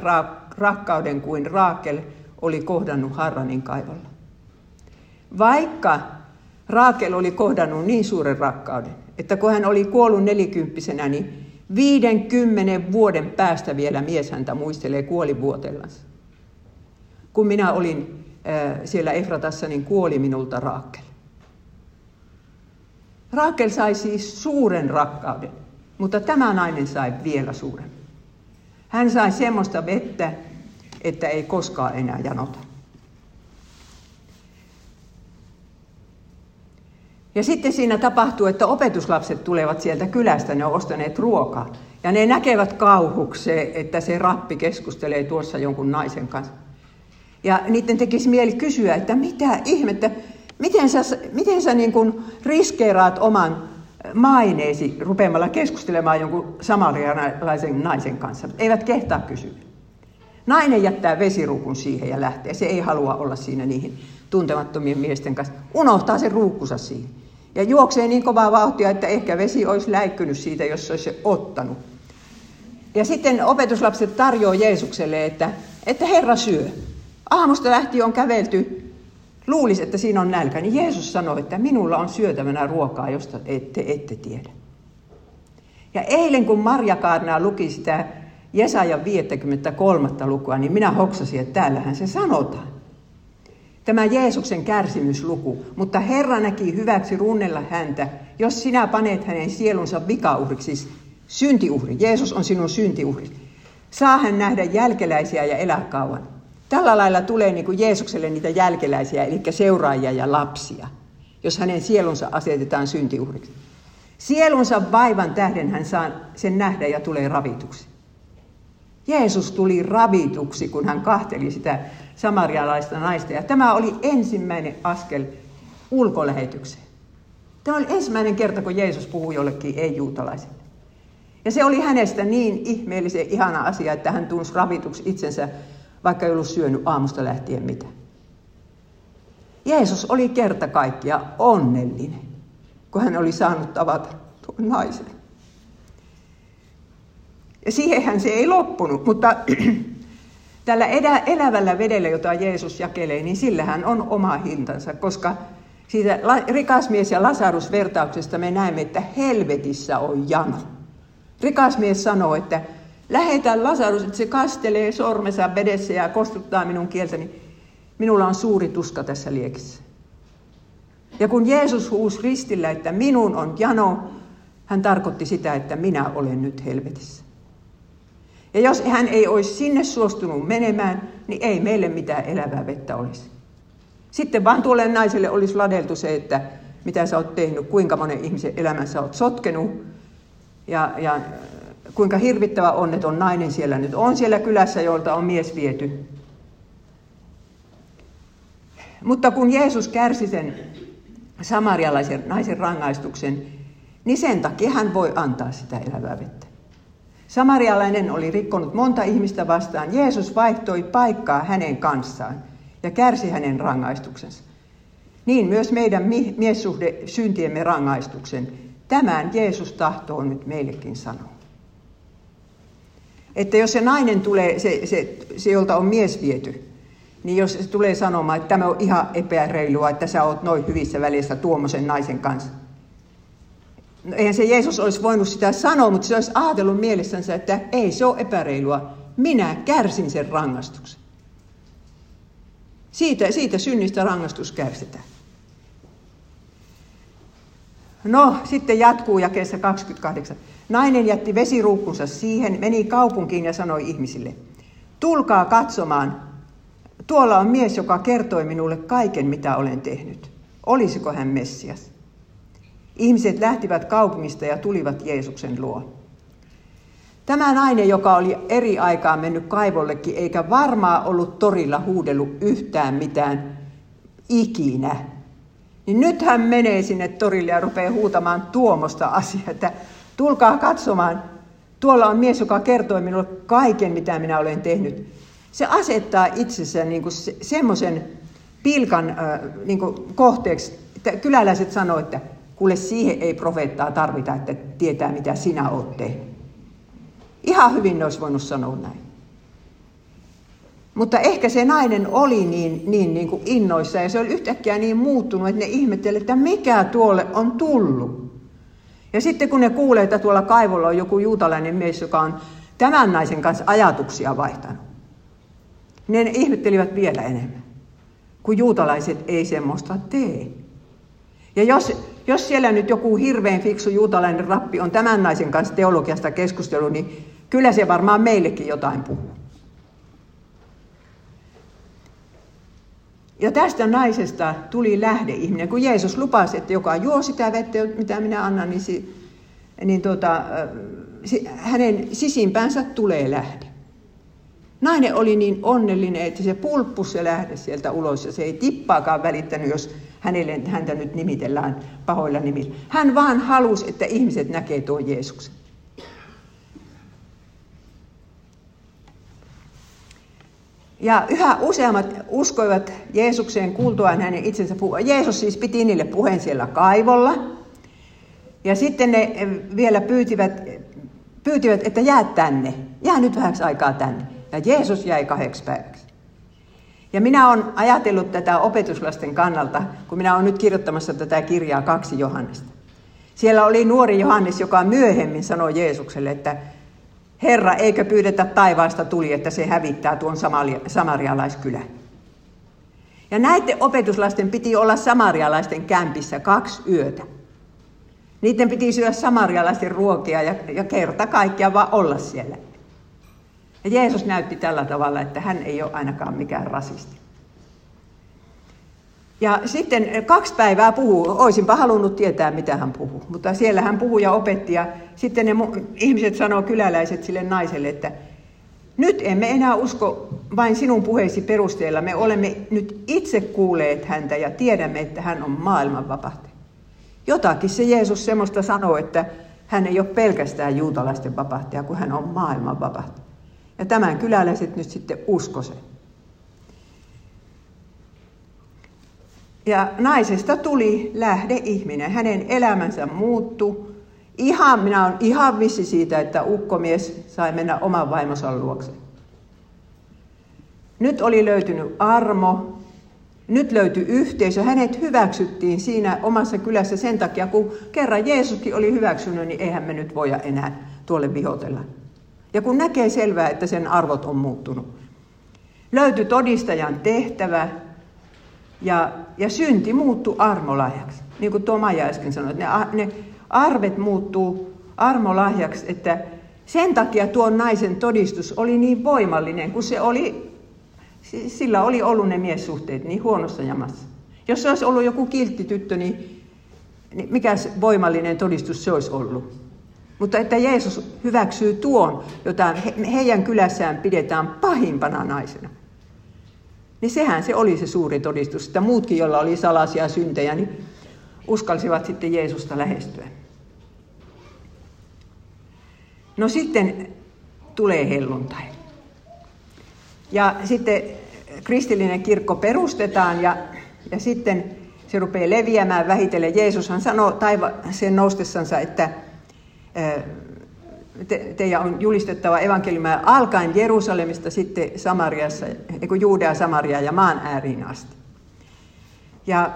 rakkauden kuin Raakel oli kohdannut Harranin kaivolla. Vaikka Raakel oli kohdannut niin suuren rakkauden, että kun hän oli kuollut nelikymppisenä, niin 50 vuoden päästä vielä mies häntä muistelee kuolivuotellansa. Kun minä olin äh, siellä Efratassa, niin kuoli minulta Raakel. Raakel sai siis suuren rakkauden, mutta tämä nainen sai vielä suuremman. Hän sai semmoista vettä, että ei koskaan enää janota. Ja sitten siinä tapahtuu, että opetuslapset tulevat sieltä kylästä, ne on ostaneet ruokaa. Ja ne näkevät kauhukseen, että se rappi keskustelee tuossa jonkun naisen kanssa. Ja niiden tekisi mieli kysyä, että mitä ihmettä, Miten sä, miten sä niin kuin riskeeraat oman maineesi rupeamalla keskustelemaan jonkun samarialaisen naisen kanssa? Eivät kehtaa kysyä. Nainen jättää vesirukun siihen ja lähtee. Se ei halua olla siinä niihin tuntemattomien miesten kanssa. Unohtaa sen ruukkunsa siihen. Ja juoksee niin kovaa vauhtia, että ehkä vesi olisi läikkynyt siitä, jos se olisi ottanut. Ja sitten opetuslapset tarjoaa Jeesukselle, että, että Herra syö. Aamusta lähtien on kävelty, luulisi, että siinä on nälkä. Niin Jeesus sanoi, että minulla on syötävänä ruokaa, josta ette, ette tiedä. Ja eilen kun Marja Kaarnaa luki sitä Jesajan 53. lukua, niin minä hoksasin, että täällähän se sanotaan. Tämä Jeesuksen kärsimysluku, mutta Herra näki hyväksi runnella häntä, jos sinä panet hänen sielunsa vikauhriksi, siis syntiuhri. Jeesus on sinun syntiuhri. Saa hän nähdä jälkeläisiä ja elää kauan. Tällä lailla tulee niin kuin Jeesukselle niitä jälkeläisiä, eli seuraajia ja lapsia, jos hänen sielunsa asetetaan syntiuhriksi. Sielunsa vaivan tähden hän saa sen nähdä ja tulee ravituksi. Jeesus tuli ravituksi, kun hän kahteli sitä samarialaista naista. Ja tämä oli ensimmäinen askel ulkolähetykseen. Tämä oli ensimmäinen kerta, kun Jeesus puhui jollekin ei-juutalaiselle. Ja se oli hänestä niin ihmeellisen ihana asia, että hän tunsi ravituksi itsensä, vaikka ei ollut syönyt aamusta lähtien mitä. Jeesus oli kerta kaikkia onnellinen, kun hän oli saanut tavata tuon naisen. Ja siihenhän se ei loppunut, mutta tällä elävällä vedellä, jota Jeesus jakelee, niin sillähän on oma hintansa, koska siitä rikas mies ja Lasarus vertauksesta me näemme, että helvetissä on jano. Rikas mies sanoo, että lähetä Lasarus, että se kastelee sormensa vedessä ja kostuttaa minun kieltäni. Minulla on suuri tuska tässä liekissä. Ja kun Jeesus huusi ristillä, että minun on jano, hän tarkoitti sitä, että minä olen nyt helvetissä. Ja jos hän ei olisi sinne suostunut menemään, niin ei meille mitään elävää vettä olisi. Sitten vaan tuolle naiselle olisi ladeltu se, että mitä sä oot tehnyt, kuinka monen ihmisen elämänsä oot sotkenut ja, ja kuinka hirvittävä onneton nainen siellä nyt on siellä kylässä, jolta on mies viety. Mutta kun Jeesus kärsi sen samarialaisen naisen rangaistuksen, niin sen takia hän voi antaa sitä elävää vettä. Samarialainen oli rikkonut monta ihmistä vastaan. Jeesus vaihtoi paikkaa hänen kanssaan ja kärsi hänen rangaistuksensa. Niin myös meidän miessuhde syntiemme rangaistuksen. Tämän Jeesus tahtoo nyt meillekin sanoa. Että jos se nainen tulee, se, se, se jolta on mies viety, niin jos se tulee sanomaan, että tämä on ihan epäreilua, että sä oot noin hyvissä välissä tuommoisen naisen kanssa, No, eihän se Jeesus olisi voinut sitä sanoa, mutta se olisi ajatellut mielessänsä, että ei se ole epäreilua. Minä kärsin sen rangaistuksen. Siitä, siitä synnistä rangaistus kärsitään. No, sitten jatkuu jakeessa 28. Nainen jätti vesiruukkunsa siihen, meni kaupunkiin ja sanoi ihmisille, tulkaa katsomaan, tuolla on mies, joka kertoi minulle kaiken, mitä olen tehnyt. Olisiko hän Messias? Ihmiset lähtivät kaupungista ja tulivat Jeesuksen luo. Tämä nainen, joka oli eri aikaa mennyt kaivollekin, eikä varmaan ollut torilla huudellut yhtään mitään ikinä, niin nyt hän menee sinne torille ja rupeaa huutamaan tuomosta asiaa, että tulkaa katsomaan, tuolla on mies, joka kertoi minulle kaiken, mitä minä olen tehnyt. Se asettaa itsensä niin semmoisen pilkan niin kohteeksi, että kyläläiset sanoo, että Kuule, siihen ei profeettaa tarvita, että tietää, mitä sinä olet tehnyt. Ihan hyvin ne olisi voinut sanoa näin. Mutta ehkä se nainen oli niin, niin, niin kuin innoissa ja se oli yhtäkkiä niin muuttunut, että ne ihmettelivät, että mikä tuolle on tullut. Ja sitten kun ne kuulee, että tuolla kaivolla on joku juutalainen mies, joka on tämän naisen kanssa ajatuksia vaihtanut, niin ne ihmettelivät vielä enemmän, kun juutalaiset ei semmoista tee. Ja jos, jos siellä nyt joku hirveän fiksu juutalainen rappi on tämän naisen kanssa teologiasta keskustelu, niin kyllä se varmaan meillekin jotain puhuu. Ja tästä naisesta tuli lähdeihminen, kun Jeesus lupasi, että joka juo sitä vettä, mitä minä annan, niin, si, niin tuota, hänen sisimpäänsä tulee lähde. Nainen oli niin onnellinen, että se pulppus se lähde sieltä ulos ja se ei tippaakaan välittänyt, jos hänelle, häntä nyt nimitellään pahoilla nimillä. Hän vaan halusi, että ihmiset näkee tuon Jeesuksen. Ja yhä useammat uskoivat Jeesukseen kuultuaan hänen itsensä puhua. Jeesus siis piti niille puheen siellä kaivolla. Ja sitten ne vielä pyytivät, pyytivät, että jää tänne. Jää nyt vähäksi aikaa tänne. Ja Jeesus jäi kahdeksi päiväksi. Ja minä olen ajatellut tätä opetuslasten kannalta, kun minä olen nyt kirjoittamassa tätä kirjaa kaksi Johannesta. Siellä oli nuori Johannes, joka myöhemmin sanoi Jeesukselle, että Herra, eikö pyydetä taivaasta tuli, että se hävittää tuon samarialaiskylän. Ja näiden opetuslasten piti olla samarialaisten kämpissä kaksi yötä. Niiden piti syödä samarialaisten ruokia ja, ja kerta kaikkiaan vaan olla siellä. Ja Jeesus näytti tällä tavalla, että hän ei ole ainakaan mikään rasisti. Ja sitten kaksi päivää puhuu. Oisinpa halunnut tietää, mitä hän puhuu. Mutta siellä hän puhui ja opetti. Ja sitten ne ihmiset sanoo kyläläiset sille naiselle, että nyt emme enää usko vain sinun puheesi perusteella. Me olemme nyt itse kuulleet häntä ja tiedämme, että hän on maailman. Jotakin se Jeesus semmoista sanoo, että hän ei ole pelkästään juutalaisten vapahtaja, kun hän on maailman vapahtaja. Ja tämän kyläläiset nyt sitten usko sen. Ja naisesta tuli lähde ihminen. Hänen elämänsä muuttui. Ihan, minä olen ihan vissi siitä, että ukkomies sai mennä oman vaimonsa luokse. Nyt oli löytynyt armo, nyt löytyi yhteisö. Hänet hyväksyttiin siinä omassa kylässä sen takia, kun kerran Jeesuskin oli hyväksynyt, niin eihän me nyt voida enää tuolle vihotella. Ja kun näkee selvää, että sen arvot on muuttunut. Löytyi todistajan tehtävä, ja, ja synti muuttuu armolahjaksi. Niin kuin tuo Maija äsken sanoi, että ne, ne arvet muuttuu armolahjaksi, että sen takia tuon naisen todistus oli niin voimallinen, kun se oli, sillä oli ollut ne miessuhteet niin huonossa jamassa. Jos se olisi ollut joku kiltti tyttö, niin, niin mikä voimallinen todistus se olisi ollut? Mutta että Jeesus hyväksyy tuon, jota he, heidän kylässään pidetään pahimpana naisena. Niin sehän se oli se suuri todistus, että muutkin, joilla oli salaisia syntejä, niin uskalsivat sitten Jeesusta lähestyä. No sitten tulee helluntai. Ja sitten kristillinen kirkko perustetaan ja, ja sitten se rupeaa leviämään vähitellen. Jeesushan sanoi taivaaseen noustessansa, että te, teidän on julistettava evankeliumia alkaen Jerusalemista sitten Samariassa, niin Juudea, Samaria ja maan ääriin asti. Ja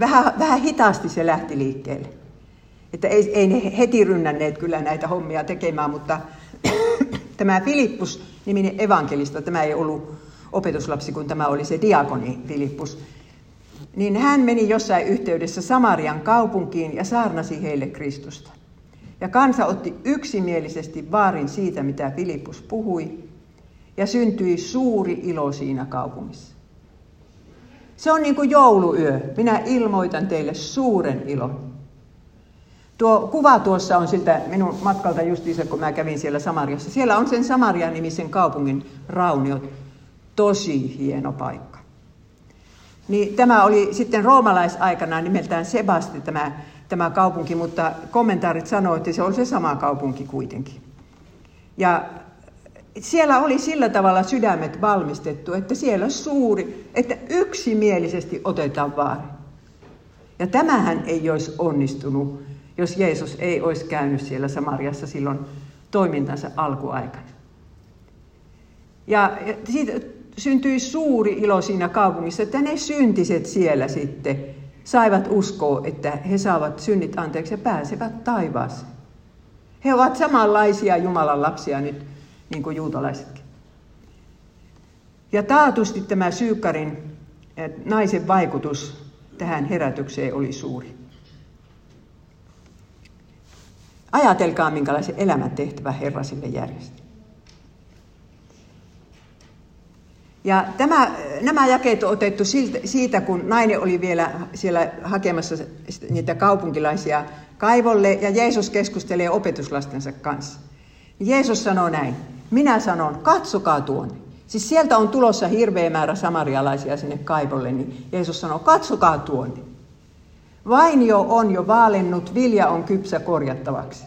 vähän, vähän hitaasti se lähti liikkeelle. Että ei, ei ne heti rynnänneet kyllä näitä hommia tekemään, mutta tämä Filippus-niminen evankelista, tämä ei ollut opetuslapsi, kun tämä oli se diakoni Filippus, niin hän meni jossain yhteydessä Samarian kaupunkiin ja saarnasi heille Kristusta. Ja kansa otti yksimielisesti vaarin siitä, mitä Filippus puhui, ja syntyi suuri ilo siinä kaupungissa. Se on niin kuin jouluyö. Minä ilmoitan teille suuren ilon. Tuo kuva tuossa on siltä minun matkalta justiinsa, kun mä kävin siellä Samariassa. Siellä on sen Samaria-nimisen kaupungin rauniot. Tosi hieno paikka. Niin tämä oli sitten roomalaisaikana nimeltään Sebasti, tämä tämä kaupunki, mutta kommentaarit sanoivat, että se on se sama kaupunki kuitenkin. Ja siellä oli sillä tavalla sydämet valmistettu, että siellä suuri, että yksimielisesti otetaan vaari. Ja tämähän ei olisi onnistunut, jos Jeesus ei olisi käynyt siellä Samariassa silloin toimintansa alkuaikana. Ja siitä syntyi suuri ilo siinä kaupungissa, että ne syntiset siellä sitten saivat uskoa, että he saavat synnit anteeksi ja pääsevät taivaaseen. He ovat samanlaisia Jumalan lapsia nyt, niin kuin juutalaisetkin. Ja taatusti tämä Syykkarin eh, naisen vaikutus tähän herätykseen oli suuri. Ajatelkaa, minkälaisen elämäntehtävä Herra sille järjesti. Ja tämä, nämä jakeet on otettu siitä, kun nainen oli vielä siellä hakemassa niitä kaupunkilaisia kaivolle ja Jeesus keskustelee opetuslastensa kanssa. Jeesus sanoo näin, minä sanon, katsokaa tuonne. Siis sieltä on tulossa hirveä määrä samarialaisia sinne kaivolle, niin Jeesus sanoo, katsokaa tuonne. Vain jo on jo vaalennut, vilja on kypsä korjattavaksi.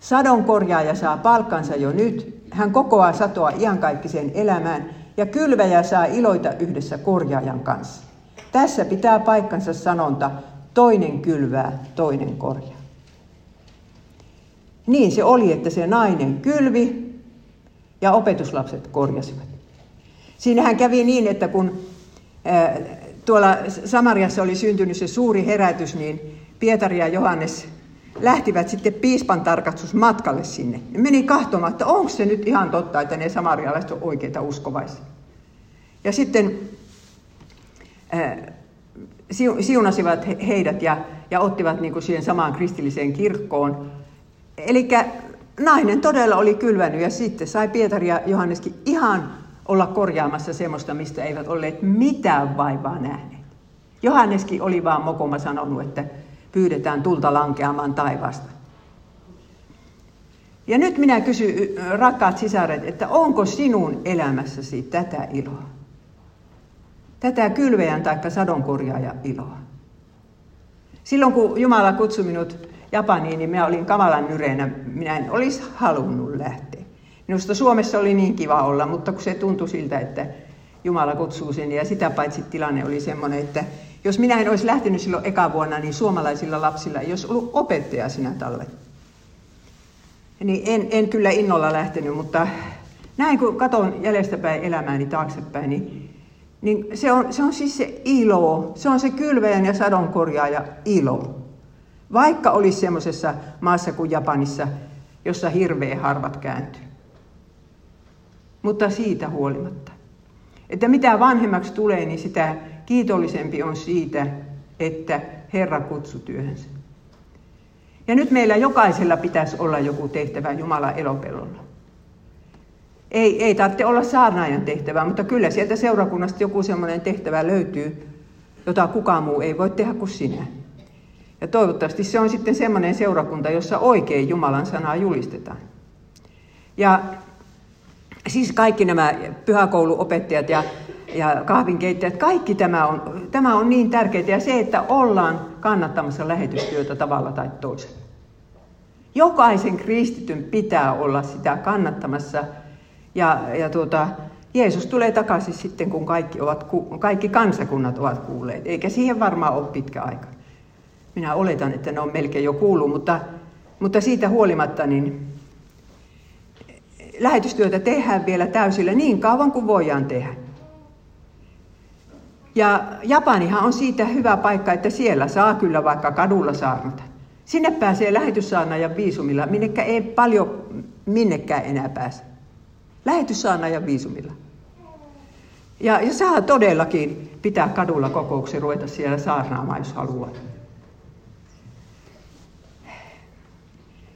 Sadon korjaaja saa palkkansa jo nyt, hän kokoaa satoa iankaikkiseen elämään ja kylväjä saa iloita yhdessä korjaajan kanssa. Tässä pitää paikkansa sanonta, toinen kylvää, toinen korjaa. Niin se oli, että se nainen kylvi ja opetuslapset korjasivat. Siinähän kävi niin, että kun tuolla Samariassa oli syntynyt se suuri herätys, niin Pietari ja Johannes lähtivät sitten piispan tarkastusmatkalle sinne. Ne meni katsomaan, että onko se nyt ihan totta, että ne samarialaiset on oikeita uskovaisia. Ja sitten äh, siunasivat heidät ja, ja ottivat niin kuin siihen samaan kristilliseen kirkkoon. Eli nainen todella oli kylvänyt ja sitten sai Pietari ja Johanneskin ihan olla korjaamassa semmoista, mistä eivät olleet mitään vaivaa nähneet. Johanneskin oli vaan mokoma sanonut, että pyydetään tulta lankeamaan taivaasta. Ja nyt minä kysyn, rakkaat sisaret, että onko sinun elämässäsi tätä iloa? Tätä kylvejän tai sadonkorjaaja iloa. Silloin kun Jumala kutsui minut Japaniin, niin minä olin kamalan nyreenä. Minä en olisi halunnut lähteä. Minusta Suomessa oli niin kiva olla, mutta kun se tuntui siltä, että Jumala kutsuu sinne ja sitä paitsi tilanne oli semmoinen, että jos minä en olisi lähtenyt silloin eka vuonna, niin suomalaisilla lapsilla ei olisi ollut opettaja sinä talle. Niin en, en kyllä innolla lähtenyt, mutta näin kun katson jäljestäpäin elämääni taaksepäin, niin, niin se, on, se on siis se ilo, se on se kylväjän ja sadonkorjaaja ilo. Vaikka olisi semmoisessa maassa kuin Japanissa, jossa hirveä harvat kääntyy. Mutta siitä huolimatta. Että mitä vanhemmaksi tulee, niin sitä kiitollisempi on siitä, että Herra kutsui työhönsä. Ja nyt meillä jokaisella pitäisi olla joku tehtävä Jumalan elopellolla. Ei, ei tarvitse olla saarnaajan tehtävä, mutta kyllä sieltä seurakunnasta joku semmoinen tehtävä löytyy, jota kukaan muu ei voi tehdä kuin sinä. Ja toivottavasti se on sitten semmoinen seurakunta, jossa oikein Jumalan sanaa julistetaan. Ja siis kaikki nämä pyhäkouluopettajat ja ja kahvinkeittäjät, kaikki tämä on, tämä on niin tärkeää ja se, että ollaan kannattamassa lähetystyötä tavalla tai toisella. Jokaisen kristityn pitää olla sitä kannattamassa ja, ja tuota, Jeesus tulee takaisin sitten, kun kaikki, ovat, kaikki kansakunnat ovat kuulleet, eikä siihen varmaan ole pitkä aika. Minä oletan, että ne on melkein jo kuullut, mutta, mutta siitä huolimatta niin lähetystyötä tehdään vielä täysillä niin kauan kuin voidaan tehdä. Ja Japanihan on siitä hyvä paikka, että siellä saa kyllä vaikka kadulla saarnata. Sinne pääsee lähetyssaarnaajan viisumilla, minnekä ei paljon minnekään enää pääse. Lähetyssaarnaajan viisumilla. Ja, ja saa todellakin pitää kadulla kokouksen, ruveta siellä saarnaamaan, jos haluaa.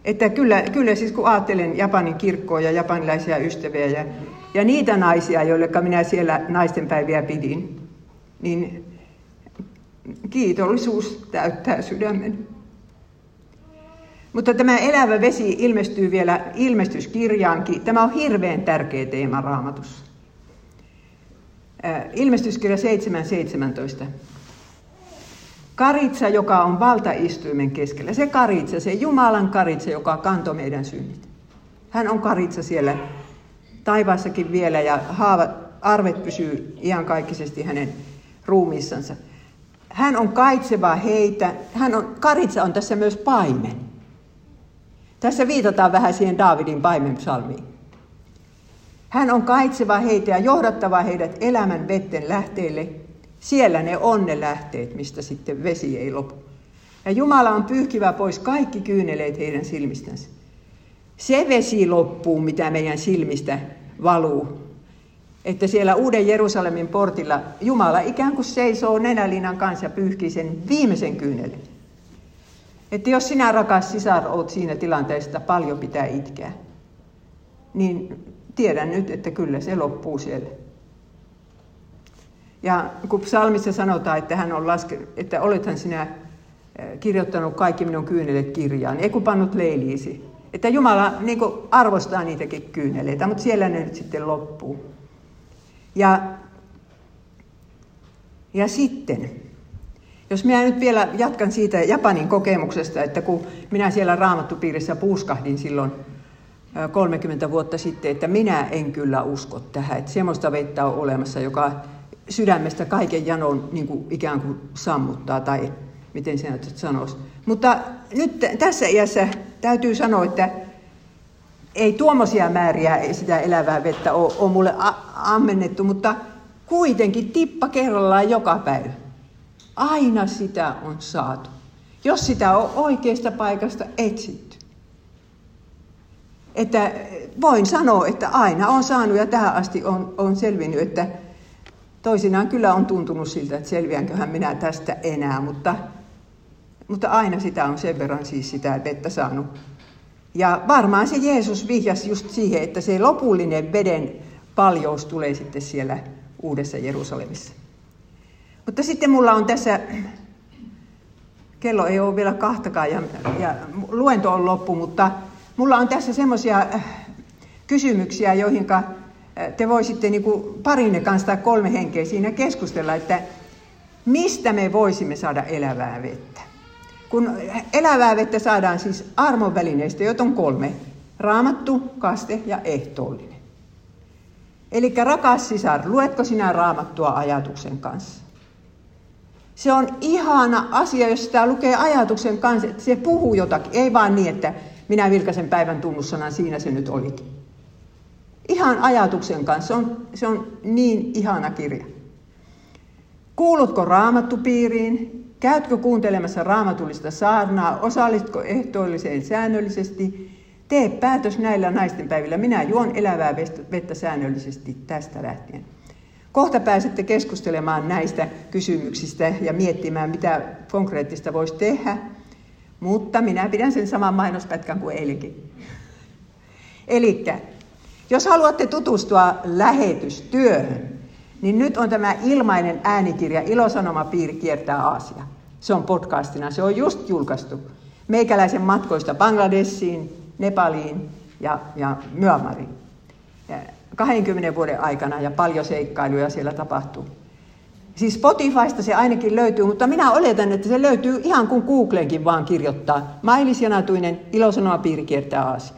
Että kyllä, kyllä siis kun ajattelen Japanin kirkkoa ja japanilaisia ystäviä ja, ja niitä naisia, joille minä siellä naistenpäiviä pidin, niin kiitollisuus täyttää sydämen. Mutta tämä elävä vesi ilmestyy vielä ilmestyskirjaankin. Tämä on hirveän tärkeä teema raamatussa. Ilmestyskirja 7.17. Karitsa, joka on valtaistuimen keskellä. Se karitsa, se Jumalan karitsa, joka kantoi meidän synnit. Hän on karitsa siellä taivaassakin vielä ja haavat, arvet pysyy iankaikkisesti hänen ruumiissansa. Hän on kaitseva heitä. Hän on, Karitsa on tässä myös paimen. Tässä viitataan vähän siihen Daavidin psalmiin. Hän on kaitseva heitä ja johdattava heidät elämän vetten lähteille. Siellä ne on ne lähteet, mistä sitten vesi ei lopu. Ja Jumala on pyyhkivä pois kaikki kyyneleet heidän silmistänsä. Se vesi loppuu, mitä meidän silmistä valuu, että siellä Uuden Jerusalemin portilla Jumala ikään kuin seisoo nenälinan kanssa ja pyyhkii sen viimeisen kyynelen. Että jos sinä rakas sisar oot siinä tilanteessa, että paljon pitää itkeä, niin tiedän nyt, että kyllä se loppuu siellä. Ja kun psalmissa sanotaan, että hän on laskenut, että olethan sinä eh, kirjoittanut kaikki minun kyynelet kirjaan, ei kun pannut leiliisi. Että Jumala niin arvostaa niitäkin kyyneleitä, mutta siellä ne nyt sitten loppuu. Ja, ja sitten, jos minä nyt vielä jatkan siitä Japanin kokemuksesta, että kun minä siellä raamattupiirissä puuskahdin silloin 30 vuotta sitten, että minä en kyllä usko tähän, että semmoista vettä on olemassa, joka sydämestä kaiken janon niin kuin ikään kuin sammuttaa, tai miten sinä nyt sanoisi. Mutta nyt tässä iässä täytyy sanoa, että ei tuommoisia määriä sitä elävää vettä ole, ole mulle ammennettu, mutta kuitenkin tippa kerrallaan joka päivä. Aina sitä on saatu, jos sitä on oikeasta paikasta etsitty. Että voin sanoa, että aina on saanut ja tähän asti on, on selvinnyt, että toisinaan kyllä on tuntunut siltä, että selviänköhän minä tästä enää, mutta, mutta aina sitä on sen verran siis sitä vettä saanut. Ja varmaan se Jeesus vihjasi just siihen, että se lopullinen veden paljous tulee sitten siellä Uudessa Jerusalemissa. Mutta sitten mulla on tässä, kello ei ole vielä kahtakaan ja, ja luento on loppu, mutta mulla on tässä semmoisia äh, kysymyksiä, joihin äh, te voisitte niin parinne kanssa tai kolme henkeä siinä keskustella, että mistä me voisimme saada elävää vettä. Kun elävää vettä saadaan siis armon välineistä, joita on kolme. Raamattu, kaste ja ehtoollinen. Eli rakas sisar, luetko sinä raamattua ajatuksen kanssa? Se on ihana asia, jos sitä lukee ajatuksen kanssa, että se puhuu jotakin. Ei vaan niin, että minä vilkaisen päivän tunnussanan, siinä se nyt olikin. Ihan ajatuksen kanssa. Se on, se on niin ihana kirja. Kuulutko raamattupiiriin? Käytkö kuuntelemassa raamatullista saarnaa? Osallistko ehtoolliseen säännöllisesti? Tee päätös näillä naisten päivillä. Minä juon elävää vettä säännöllisesti tästä lähtien. Kohta pääsette keskustelemaan näistä kysymyksistä ja miettimään, mitä konkreettista voisi tehdä. Mutta minä pidän sen saman mainospätkän kuin eilenkin. Eli jos haluatte tutustua lähetystyöhön, niin nyt on tämä ilmainen äänikirja Ilosanomapiiri kiertää Aasia. Se on podcastina, se on just julkaistu. Meikäläisen matkoista Bangladesiin, Nepaliin ja, ja Myanmariin. 20 vuoden aikana ja paljon seikkailuja siellä tapahtuu. Siis Spotifysta se ainakin löytyy, mutta minä oletan, että se löytyy ihan kuin Googleenkin vaan kirjoittaa. Mailis Janatuinen, Ilosanomapiiri kiertää Aasia.